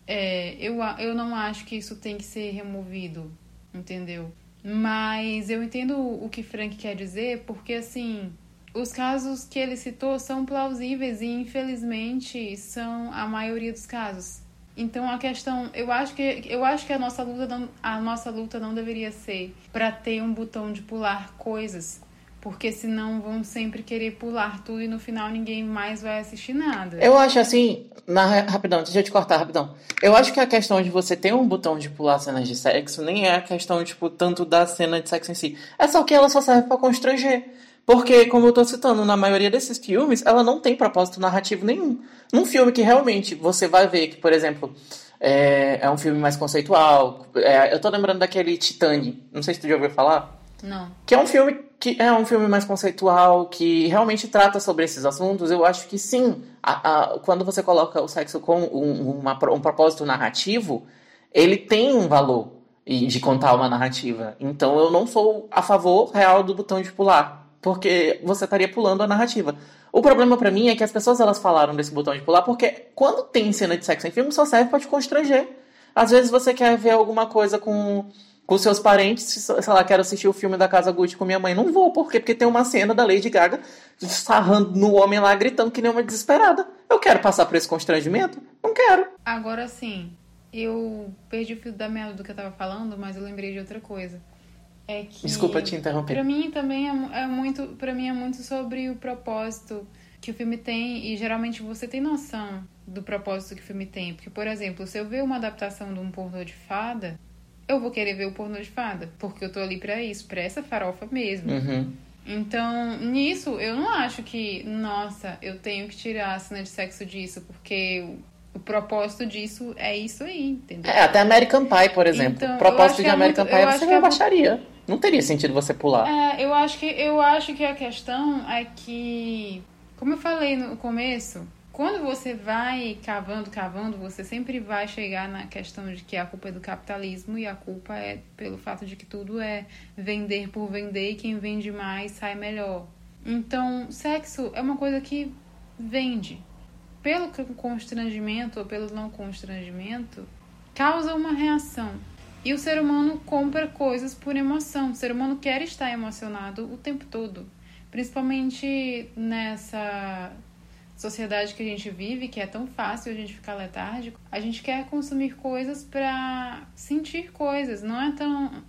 é, eu, eu não acho que isso tem que ser removido, entendeu? Mas eu entendo o que Frank quer dizer, porque assim, os casos que ele citou são plausíveis e infelizmente são a maioria dos casos. Então a questão, eu acho que eu acho que a nossa luta não, a nossa luta não deveria ser para ter um botão de pular coisas, porque senão vão sempre querer pular tudo e no final ninguém mais vai assistir nada. Eu acho assim, na rapidão, deixa eu te cortar rapidão. Eu acho que a questão de você ter um botão de pular cenas de sexo nem é a questão tipo tanto da cena de sexo em si. É só que ela só serve para constranger. Porque, como eu tô citando, na maioria desses filmes, ela não tem propósito narrativo nenhum. Num filme que realmente você vai ver que, por exemplo, é, é um filme mais conceitual. É, eu tô lembrando daquele Titanic. Não sei se tu já ouviu falar. Não. Que é um filme que é um filme mais conceitual, que realmente trata sobre esses assuntos. Eu acho que sim, a, a, quando você coloca o sexo com um, uma, um propósito narrativo, ele tem um valor de contar uma narrativa. Então eu não sou a favor real do botão de pular porque você estaria pulando a narrativa. O problema para mim é que as pessoas elas falaram desse botão de pular porque quando tem cena de sexo em filme só serve para te constranger. Às vezes você quer ver alguma coisa com com seus parentes, sei lá, quero assistir o filme da Casa Gucci com minha mãe, não vou, por quê? Porque tem uma cena da Lady Gaga sarrando no homem lá, gritando que nem uma desesperada. Eu quero passar por esse constrangimento? Não quero. Agora sim, eu perdi o fio da meada do que eu tava falando, mas eu lembrei de outra coisa é que desculpa te interromper para mim também é, é muito para mim é muito sobre o propósito que o filme tem, e geralmente você tem noção do propósito que o filme tem. Porque, por exemplo, se eu ver uma adaptação de um pornô de fada, eu vou querer ver o pornô de fada, porque eu tô ali pra isso, pra essa farofa mesmo. Uhum. Então, nisso, eu não acho que, nossa, eu tenho que tirar a cena de sexo disso, porque o, propósito disso é isso aí, entendeu? É, até American Pie, por exemplo. Então, o propósito de é American muito- Pie é você ver é baixaria. Não teria sentido você pular. É, eu acho que eu acho que a questão é que, como eu falei no começo, quando você vai cavando, cavando, você sempre vai chegar na questão de que a culpa é do capitalismo e a culpa é pelo fato de que tudo é vender por vender e quem vende mais sai melhor. Então, sexo é uma coisa que vende. Pelo constrangimento ou pelo não constrangimento, causa uma reação. E o ser humano compra coisas por emoção. O ser humano quer estar emocionado o tempo todo. Principalmente nessa sociedade que a gente vive, que é tão fácil a gente ficar letárgico. A gente quer consumir coisas para sentir coisas. Não é tão.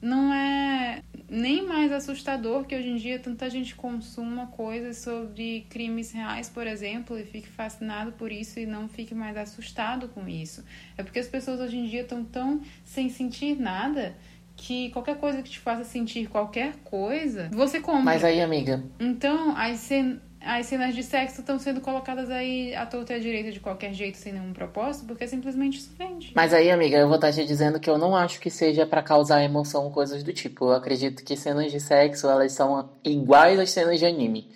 Não é nem mais assustador que hoje em dia tanta gente consuma coisas sobre crimes reais, por exemplo, e fique fascinado por isso e não fique mais assustado com isso. É porque as pessoas hoje em dia estão tão sem sentir nada que qualquer coisa que te faça sentir qualquer coisa, você compra. Mas aí, amiga, Então, as, cen as cenas de sexo estão sendo colocadas aí à torta e à direita de qualquer jeito, sem nenhum propósito, porque simplesmente isso vende. Mas aí, amiga, eu vou estar te dizendo que eu não acho que seja pra causar emoção ou coisas do tipo. Eu acredito que cenas de sexo, elas são iguais às cenas de anime.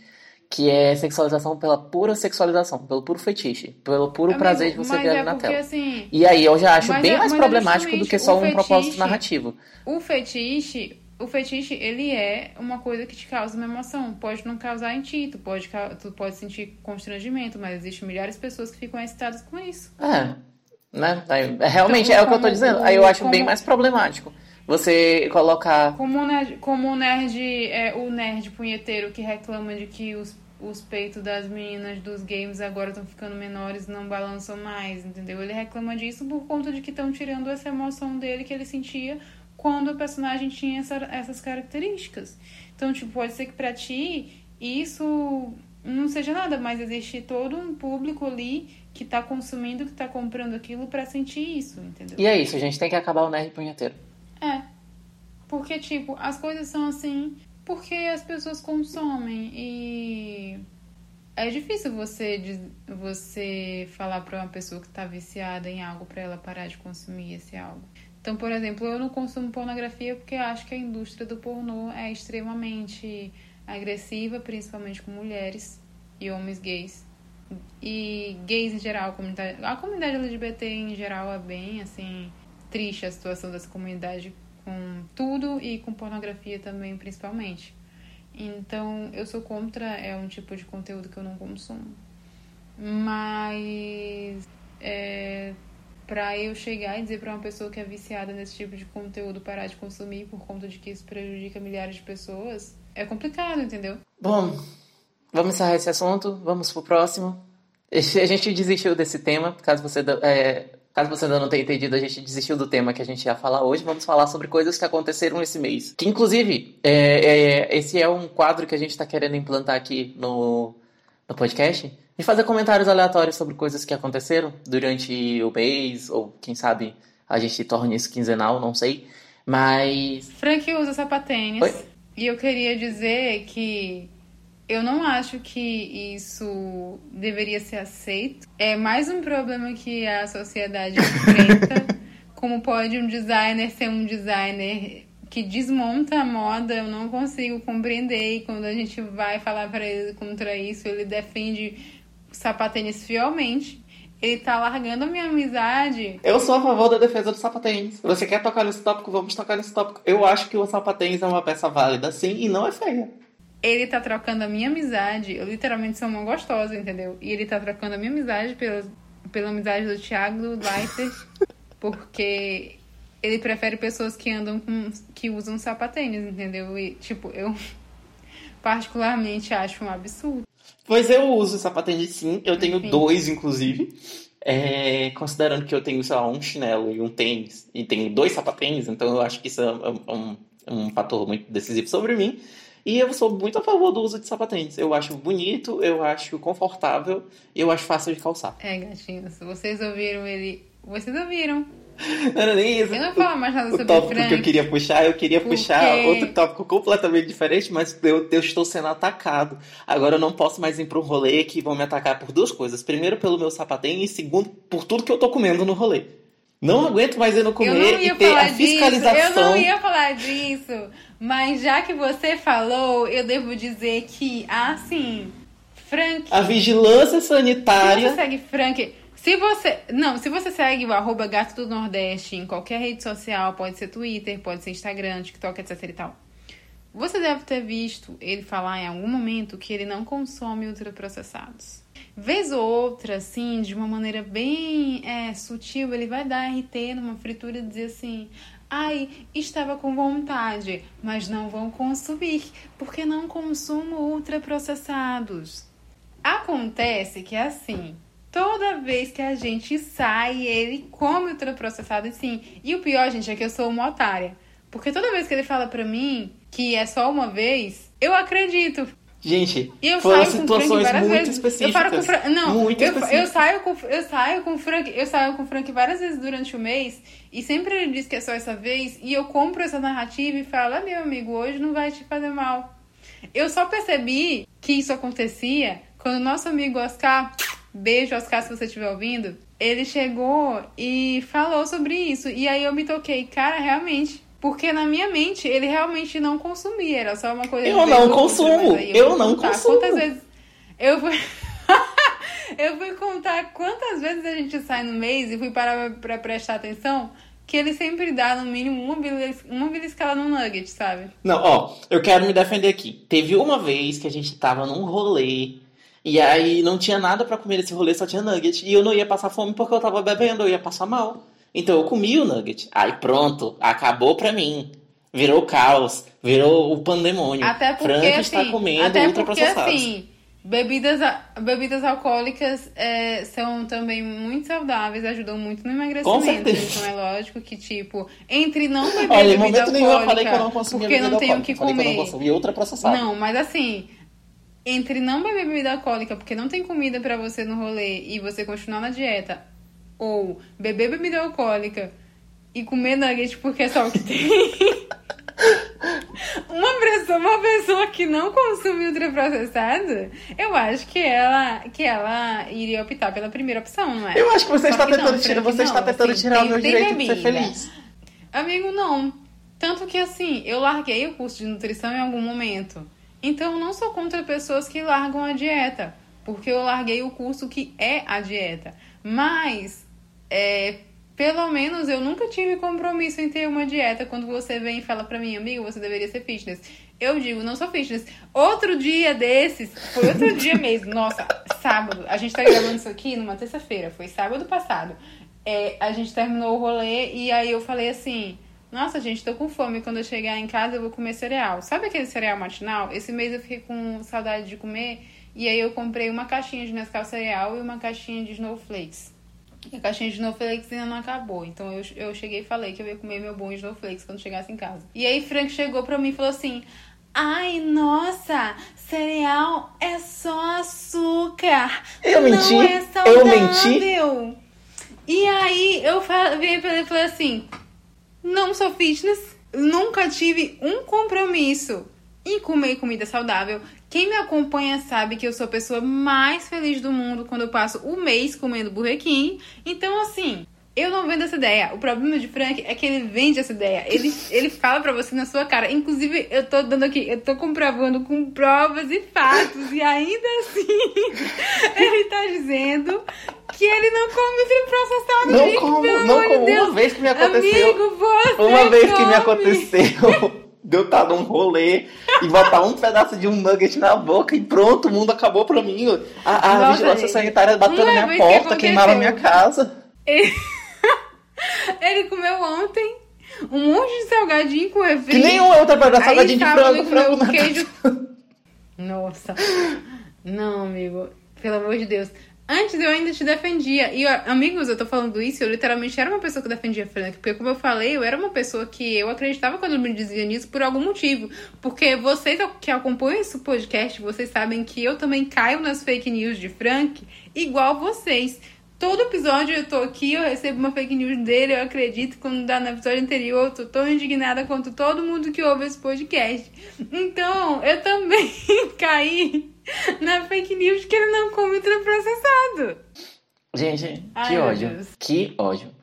Que é sexualização pela pura sexualização, pelo puro fetiche, pelo puro Amigo, prazer de você ver ali é na porque, tela. assim, E aí eu já acho bem é- mais é problemático do que só um propósito fetiche. narrativo. o fetiche, o fetiche, ele é uma coisa que te causa uma emoção. Pode não causar em ti, tu pode, tu pode sentir constrangimento, mas existem milhares de pessoas que ficam excitadas com isso. É, né? Aí, é, realmente Então, é o que eu tô dizendo. Aí eu acho como- bem mais problemático. Você colocar. Como o nerd, como o nerd é o nerd punheteiro que reclama de que os, os peitos das meninas dos games agora estão ficando menores e não balançam mais, entendeu? Ele reclama disso por conta de que estão tirando essa emoção dele que ele sentia quando o personagem tinha essa- essas características. Então, tipo, pode ser que pra ti isso não seja nada, mas existe todo um público ali que tá consumindo, que tá comprando aquilo pra sentir isso, entendeu? E é isso, a gente tem que acabar o nerd punheteiro. É. Porque, tipo, as coisas são assim porque as pessoas consomem e é difícil você você falar pra uma pessoa que tá viciada em algo pra ela parar de consumir esse algo. Então, por exemplo, eu não consumo pornografia porque acho que a indústria do pornô é extremamente agressiva, principalmente com mulheres e homens gays. E gays em geral, a comunidade, a comunidade LGBT em geral é bem assim triste a situação dessa comunidade com tudo e com pornografia também, principalmente. Então, eu sou contra, é um tipo de conteúdo que eu não consumo. Mas é, para eu chegar e dizer para uma pessoa que é viciada nesse tipo de conteúdo parar de consumir por conta de que isso prejudica milhares de pessoas, é complicado, entendeu? Bom, vamos encerrar esse assunto, vamos pro próximo. *laughs* A gente desistiu desse tema, caso você, é, caso você ainda não tenha entendido, a gente desistiu do tema que a gente ia falar hoje. Vamos falar sobre coisas que aconteceram esse mês. Que, inclusive, é, é, esse é um quadro que a gente está querendo implantar aqui no, no podcast. De fazer comentários aleatórios sobre coisas que aconteceram durante o mês, ou quem sabe a gente torne isso quinzenal, não sei. Mas Frank usa sapatênis. Oi? E eu queria dizer que eu não acho que isso deveria ser aceito. É mais um problema que a sociedade enfrenta. *laughs* Como pode um designer ser um designer que desmonta a moda? Eu não consigo compreender. E quando a gente vai falar para ele contra isso, ele defende sapatênis fielmente. Ele tá largando a minha amizade Eu sou a favor da defesa do sapatênis. Você quer tocar nesse tópico? Vamos tocar nesse tópico. Eu acho que o sapatênis é uma peça válida, sim, e não é feia. ele tá trocando a minha amizade. Eu literalmente sou uma gostosa, entendeu? E ele tá trocando a minha amizade pela, pela amizade do Thiago do Leifert, *laughs* porque ele prefere pessoas que andam com. que usam sapatênis, entendeu? E, tipo, eu particularmente acho um absurdo. Pois eu uso sapatênis sim, eu tenho Enfim. dois, inclusive. É, considerando que eu tenho, sei lá, um chinelo e um tênis, e tenho dois sapatênis, então eu acho que isso é um, um- um fator muito decisivo sobre mim. E eu sou muito a favor do uso de sapatênis. Eu acho bonito, eu acho confortável e eu acho fácil de calçar. É, gatinhos, vocês ouviram ele. Vocês ouviram. Não era nem isso. Eu não falo mais nada o sobre tópico Frank. que eu queria puxar, eu queria Porque- puxar outro tópico completamente diferente, mas eu, eu estou sendo atacado. Agora eu não posso mais ir para um rolê que vão me atacar por duas coisas. Primeiro, pelo meu sapatênis, e segundo, por tudo que eu tô comendo no rolê. Não aguento mais ir no Eu comer não e ia ter falar a disso, fiscalização. eu não ia falar disso, mas já que você falou, eu devo dizer que, assim, Frank, A vigilância se sanitária. você segue Frank, se você, não, se você segue o arroba gato do Nordeste em qualquer rede social, pode ser Twitter, pode ser Instagram, TikTok, etc e tal, você deve ter visto ele falar em algum momento que ele não consome ultraprocessados. Vez ou outra, assim, de uma maneira bem é, sutil, ele vai dar RT numa fritura e dizer assim: ai, estava com vontade, mas não vão consumir, porque não consumo ultraprocessados. Acontece que é assim. Toda vez que a gente sai, ele come ultraprocessado, e sim. E o pior, gente, é que eu sou uma otária. Porque toda vez que ele fala pra mim que é só uma vez, eu acredito. Gente, E eu foram saio com o Frank situações várias muito vezes. específicas. Eu paro com o Frank. Não, muito eu, eu saio com eu saio com o Frank, eu saio com o Frank várias vezes durante o mês e sempre ele diz que é só essa vez e eu compro essa narrativa e falo: "Ah, meu amigo, hoje não vai te fazer mal". Eu só percebi que isso acontecia quando o nosso amigo Oscar, beijo Oscar se você estiver ouvindo, ele chegou e falou sobre isso. E aí eu me toquei, cara, realmente. Porque na minha mente ele realmente não consumia, era só uma coisa. Eu não ou outra, consumo, eu fui não contar consumo. Quantas vezes. Eu fui. *laughs* eu fui contar quantas vezes a gente sai no mês e fui parar pra prestar atenção que ele sempre dá no mínimo uma, belis... uma beliscada no nugget, sabe? Não, ó, eu quero me defender aqui. Teve uma vez que a gente tava num rolê e aí não tinha nada pra comer nesse rolê, só tinha nugget. E eu não ia passar fome porque eu tava bebendo, eu ia passar mal. Então eu comi o nugget. Aí pronto, acabou pra mim. Virou caos, virou o pandemônio. Até porque, Frank assim, está comendo até porque, assim, bebidas, bebidas alcoólicas é, são também muito saudáveis, ajudam muito no Com emagrecimento. certeza. Então é lógico que, tipo, entre não beber Olha, bebida nenhum eu alcoólica, falei que eu não consumia porque não tenho o alcoólica. que falei que eu comer. não consumia ultraprocessado. Não, mas assim, entre não beber bebida alcoólica porque não tem comida pra você no rolê e você continuar na dieta, ou beber bebida alcoólica e comer nugget porque é só o que tem. *laughs* uma, pessoa, uma pessoa que não consome ultraprocessado, eu acho que ela, que ela iria optar pela primeira opção, não é? Eu acho que você Só está que não, tentando tirar, Frank, você está não, tentando assim, tirar o meu direito de ser bebida. feliz. Amigo, não. Tanto que assim, eu larguei o curso de nutrição em algum momento. Então não sou contra pessoas que largam a dieta. Porque eu larguei o curso que é a dieta. Mas, é, pelo menos eu nunca tive compromisso em ter uma dieta. Quando você vem e fala pra mim, amigo, você deveria ser fitness. Eu digo, não sou fitness. Outro dia desses, foi outro dia mesmo. Nossa, sábado. A gente tá gravando isso aqui numa terça-feira. Foi sábado passado. É, a gente terminou o rolê e aí eu falei assim: Nossa, gente, tô com fome. Quando eu chegar em casa, eu vou comer cereal. Sabe aquele cereal matinal? Esse mês eu fiquei com saudade de comer. E aí eu comprei uma caixinha de Nescau cereal e uma caixinha de Snowflakes. E a caixinha de Snowflakes ainda não acabou. Então eu, eu cheguei e falei que eu ia comer meu bom Snowflakes quando chegasse em casa. E aí Frank chegou pra mim e falou assim: Ai, nossa, cereal é só açúcar. Eu não menti? É Eu menti? saudável." E aí eu fa- virei pra ele e falei assim: Não sou fitness, nunca tive um compromisso em comer comida saudável. Quem me acompanha sabe que eu sou a pessoa mais feliz do mundo quando eu passo o mês comendo Burger King. Então, assim, eu não vendo essa ideia. O problema de Frank é que ele vende essa ideia. Ele, ele fala pra você na sua cara. Inclusive, eu tô dando aqui, eu tô comprovando com provas e fatos. E ainda assim, *laughs* ele tá dizendo que ele não come ultraprocessado. Não gente, como, pelo não como. Deus. Uma vez que me aconteceu. Amigo, você Uma vez que me come. aconteceu *laughs* de eu estar num rolê e botar um pedaço de um nugget na boca e pronto, o mundo acabou pra mim. A, a Nossa, vigilância gente. sanitária bateu na minha que porta, queimaram a minha casa. *laughs* Ele comeu ontem um monte de salgadinho com refri. Que nenhuma outra pedaço Aí salgadinho de frango, frango na queijo. *laughs* Nossa. Não, amigo. Pelo amor de Deus. Antes eu ainda te defendia. E, ó, amigos, eu tô falando isso, eu literalmente era uma pessoa que defendia Frank. Porque, como eu falei, eu era uma pessoa que eu acreditava quando eu me dizia nisso por algum motivo. Porque vocês que acompanham esse podcast, vocês sabem que eu também caio nas fake news de Frank, igual vocês. Todo episódio eu tô aqui, eu recebo uma fake news dele, eu acredito, quando dá no episódio anterior, eu tô tão indignada quanto todo mundo que ouve esse podcast. Então, eu também *laughs* caí na fake news que ele não come ultraprocessado. Gente, Ai, que ódio. Deus. Que ódio.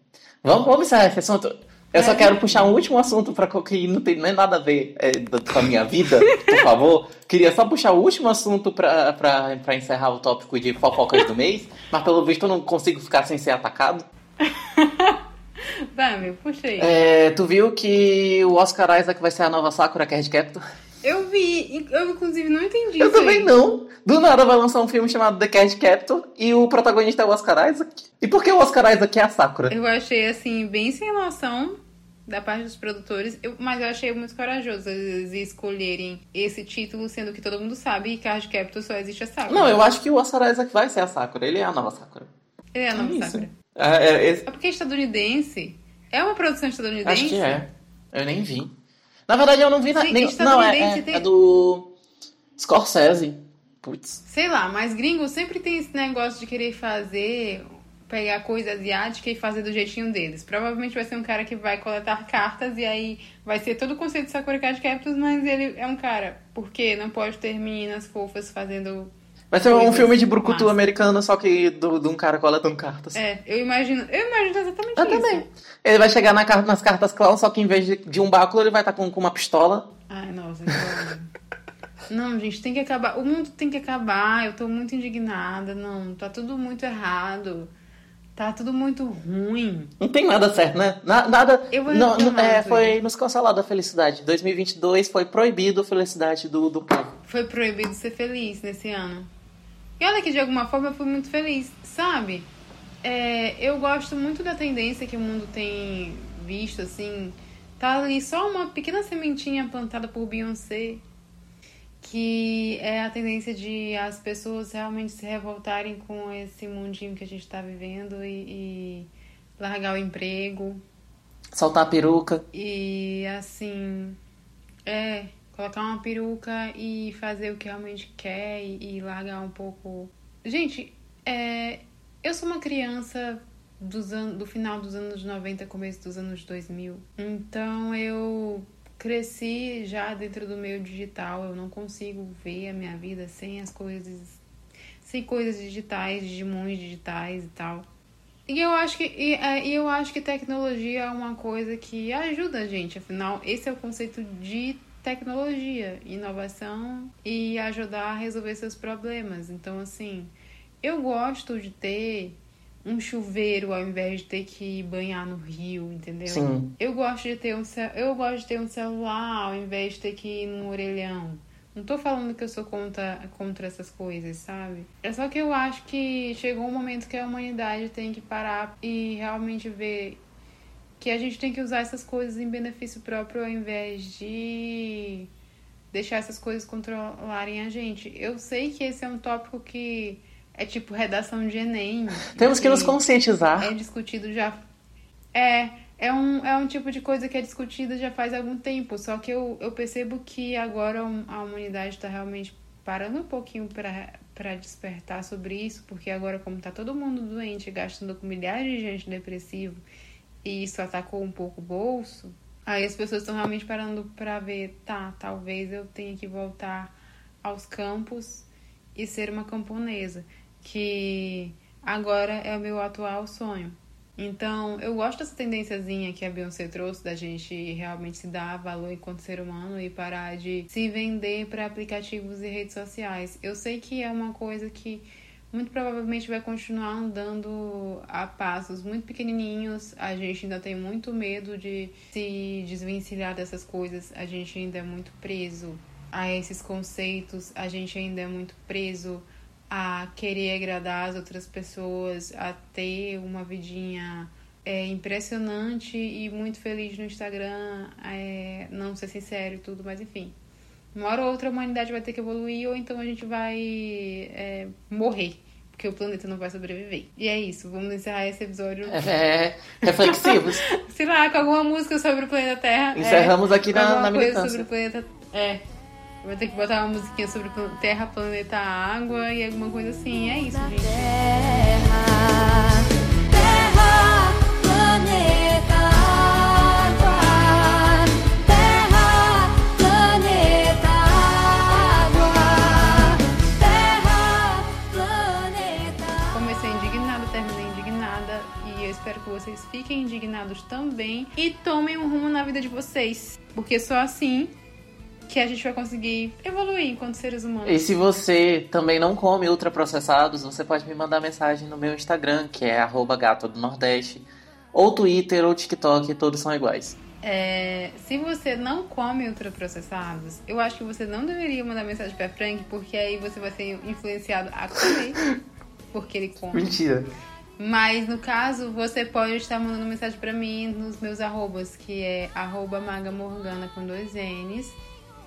Vamos, vamos encerrar esse assunto. Eu só É. quero puxar um último assunto pra co- que não tem nem nada a ver é, com a minha vida, por favor. *laughs* Queria só puxar o último assunto pra encerrar o tópico de fofocas do mês, mas pelo visto eu não consigo ficar sem ser atacado. *laughs* Vai, meu, puxa aí. É, tu viu que o Oscar Isaac vai ser a nova Sakura Card Captor? Eu vi, eu inclusive não entendi Eu também aí. não. Do nada vai lançar um filme chamado The Card Captor e o protagonista é o Oscar Isaac. E por que o Oscar Isaac é a Sakura? Eu achei, assim, bem sem noção da parte dos produtores, eu- mas eu achei muito corajoso eles escolherem esse título, sendo que todo mundo sabe que Card Captor só existe a Sakura. Não, eu acho que o Oscar Isaac vai ser a Sakura. Ele é a nova Sakura. Ele é a nova É. Sakura. É, é, esse- É porque é estadunidense. É uma produção estadunidense? acho que é. Eu nem vi. Na verdade, eu não vi na, nem. Não, é, é, tem- é do Scorsese. Putz. Sei lá, mas gringo sempre tem esse negócio de querer fazer, pegar coisa asiática e fazer do jeitinho deles. Provavelmente vai ser um cara que vai coletar cartas e aí vai ser todo o conceito de Sakura Card Captors, mas ele é um cara, porque não pode ter meninas fofas fazendo. Vai ser um filme de brucutu americano, só que do- de um cara coletando cartas. É, eu imagino, eu imagino exatamente Eu isso. também. Ele vai chegar na nas cartas clown, só que em vez de, de um báculo, ele vai estar com, com uma pistola. Ai, nossa. Não, gente, tem que acabar. O mundo tem que acabar. Eu tô muito indignada. Não, tá tudo muito errado. Tá tudo muito ruim. Não tem nada certo, né? Na- nada. Eu vou não, reclamar, é, foi nos cancelado a felicidade. 2022 foi proibido a felicidade do, do povo. Foi proibido ser feliz nesse ano. E olha que de alguma forma eu fui muito feliz, sabe? É, eu gosto muito da tendência que o mundo tem visto, assim. Tá ali só uma pequena sementinha plantada por Beyoncé. Que é a tendência de as pessoas realmente se revoltarem com esse mundinho que a gente tá vivendo e, e largar o emprego, Soltar a peruca. e assim, é, colocar uma peruca e fazer o que realmente quer e, e largar um pouco. Gente, é, eu sou uma criança dos an do final dos anos 90, começo dos anos 2000. Então eu cresci já dentro do meio digital. Eu não consigo ver a minha vida sem as coisas, sem coisas digitais, digimons digitais e tal. E eu acho que e, é, e eu acho que tecnologia é uma coisa que ajuda a gente, afinal, esse é o conceito de tecnologia, inovação e ajudar a resolver seus problemas. Então, assim, eu gosto de ter um chuveiro ao invés de ter que banhar no rio, entendeu? Sim. Eu gosto de ter um eu gosto de ter um celular ao invés de ter que ir no orelhão. Não tô falando que eu sou contra, contra essas coisas, sabe? É só que eu acho que chegou um momento que a humanidade tem que parar e realmente ver que a gente tem que usar essas coisas em benefício próprio ao invés de deixar essas coisas controlarem a gente. Eu sei que esse é um tópico que é tipo redação de Enem. Temos que nos conscientizar. é discutido já. É, é um, é um tipo de coisa que é discutida já faz algum tempo. Só que eu, eu percebo que agora a humanidade está realmente parando um pouquinho para despertar sobre isso, porque agora, como tá todo mundo doente, gastando com milhares de gente depressivo, e isso atacou um pouco o bolso, aí as pessoas estão realmente parando para ver, tá, talvez eu tenha que voltar aos campos e ser uma camponesa, que agora é o meu atual sonho. Então, eu gosto dessa tendênciazinha que a Beyoncé trouxe da gente realmente se dar valor enquanto ser humano e parar de se vender para aplicativos e redes sociais. Eu sei que é uma coisa que muito provavelmente vai continuar andando a passos muito pequenininhos. A gente ainda tem muito medo de se desvencilhar dessas coisas. A gente ainda é muito preso a esses conceitos. A gente ainda é muito preso a querer agradar as outras pessoas, a ter uma vidinha é, impressionante e muito feliz no Instagram, é, não ser sincero e tudo, mas enfim. Uma hora ou outra a humanidade vai ter que evoluir ou então a gente vai é, morrer. Porque o planeta não vai sobreviver. E é isso, vamos encerrar esse episódio. É, reflexivos. *laughs* Sei lá, com alguma música sobre o planeta Terra. Encerramos é, aqui na, na militância. sobre o planeta. É. Vou ter que botar uma musiquinha sobre Terra, planeta, água e alguma coisa assim. É isso, gente. Terra, terra, planeta, água. Terra, planeta, água. Terra, planeta. Comecei indignada, terminei indignada. E eu espero que vocês fiquem indignados também. E tomem um rumo na vida de vocês. Porque só assim que a gente vai conseguir evoluir enquanto seres humanos. E se você também não come ultraprocessados, você pode me mandar mensagem no meu Instagram, que é arroba gato do Nordeste. Ou Twitter ou TikTok, todos são iguais. É, se você não come ultraprocessados, eu acho que você não deveria mandar mensagem pra Frank, porque aí você vai ser influenciado a comer. Porque ele come. Mentira. Mas no caso, você pode estar mandando mensagem pra mim nos meus arrobas, que é arroba magamorgana com dois N's.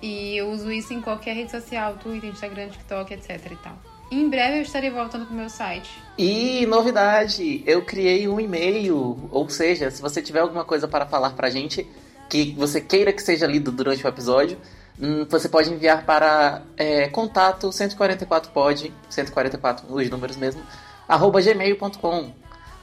E eu uso isso em qualquer rede social, Twitter, Instagram, TikTok, etc e tal. Em breve eu estarei voltando pro meu site. E novidade, eu criei um e-mail, ou seja, se você tiver alguma coisa para falar pra gente que você queira que seja lido durante o episódio, hum, você pode enviar para é, contato 144pod, 144 os números mesmo, arroba gmail.com.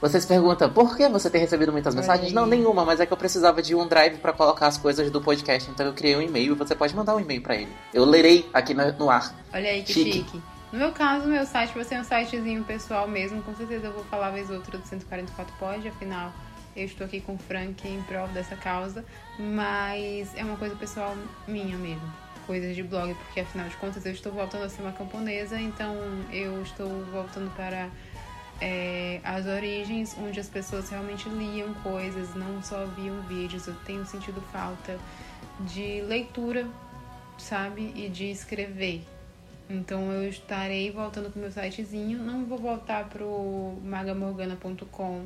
Você se pergunta, por que você tem recebido muitas mensagens? Não, nenhuma, mas é que eu precisava de um drive para colocar as coisas do podcast, então eu criei um e-mail e você pode mandar um e-mail para ele. Eu lerei aqui no ar. Olha aí que Chique. chique. No meu caso, meu site vai ser um sitezinho pessoal mesmo. Com certeza eu vou falar vez ou outra do 144 Pod, afinal eu estou aqui com o Frank em prol dessa causa. Mas é uma coisa pessoal minha mesmo. Coisas de blog, porque afinal de contas eu estou voltando a ser uma camponesa, então eu estou voltando para é, as origens onde as pessoas realmente liam coisas, não só viam vídeos. Eu tenho sentido falta de leitura, sabe? E de escrever. Então eu estarei voltando pro meu sitezinho. Não vou voltar pro magamorgana.com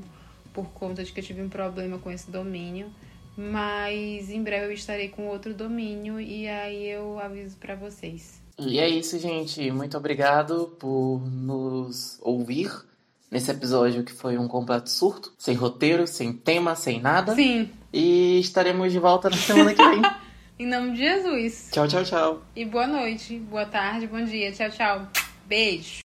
por conta de que eu tive um problema com esse domínio. Mas em breve eu estarei com outro domínio e aí eu aviso pra vocês. E é isso, gente. Muito obrigado por nos ouvir nesse episódio que foi um completo surto, sem roteiro, sem tema, sem nada. Sim, E estaremos de volta na semana que vem. *laughs* em nome de Jesus. tchau, tchau, tchau. E boa noite, boa tarde, bom dia. Tchau, tchau. Beijo.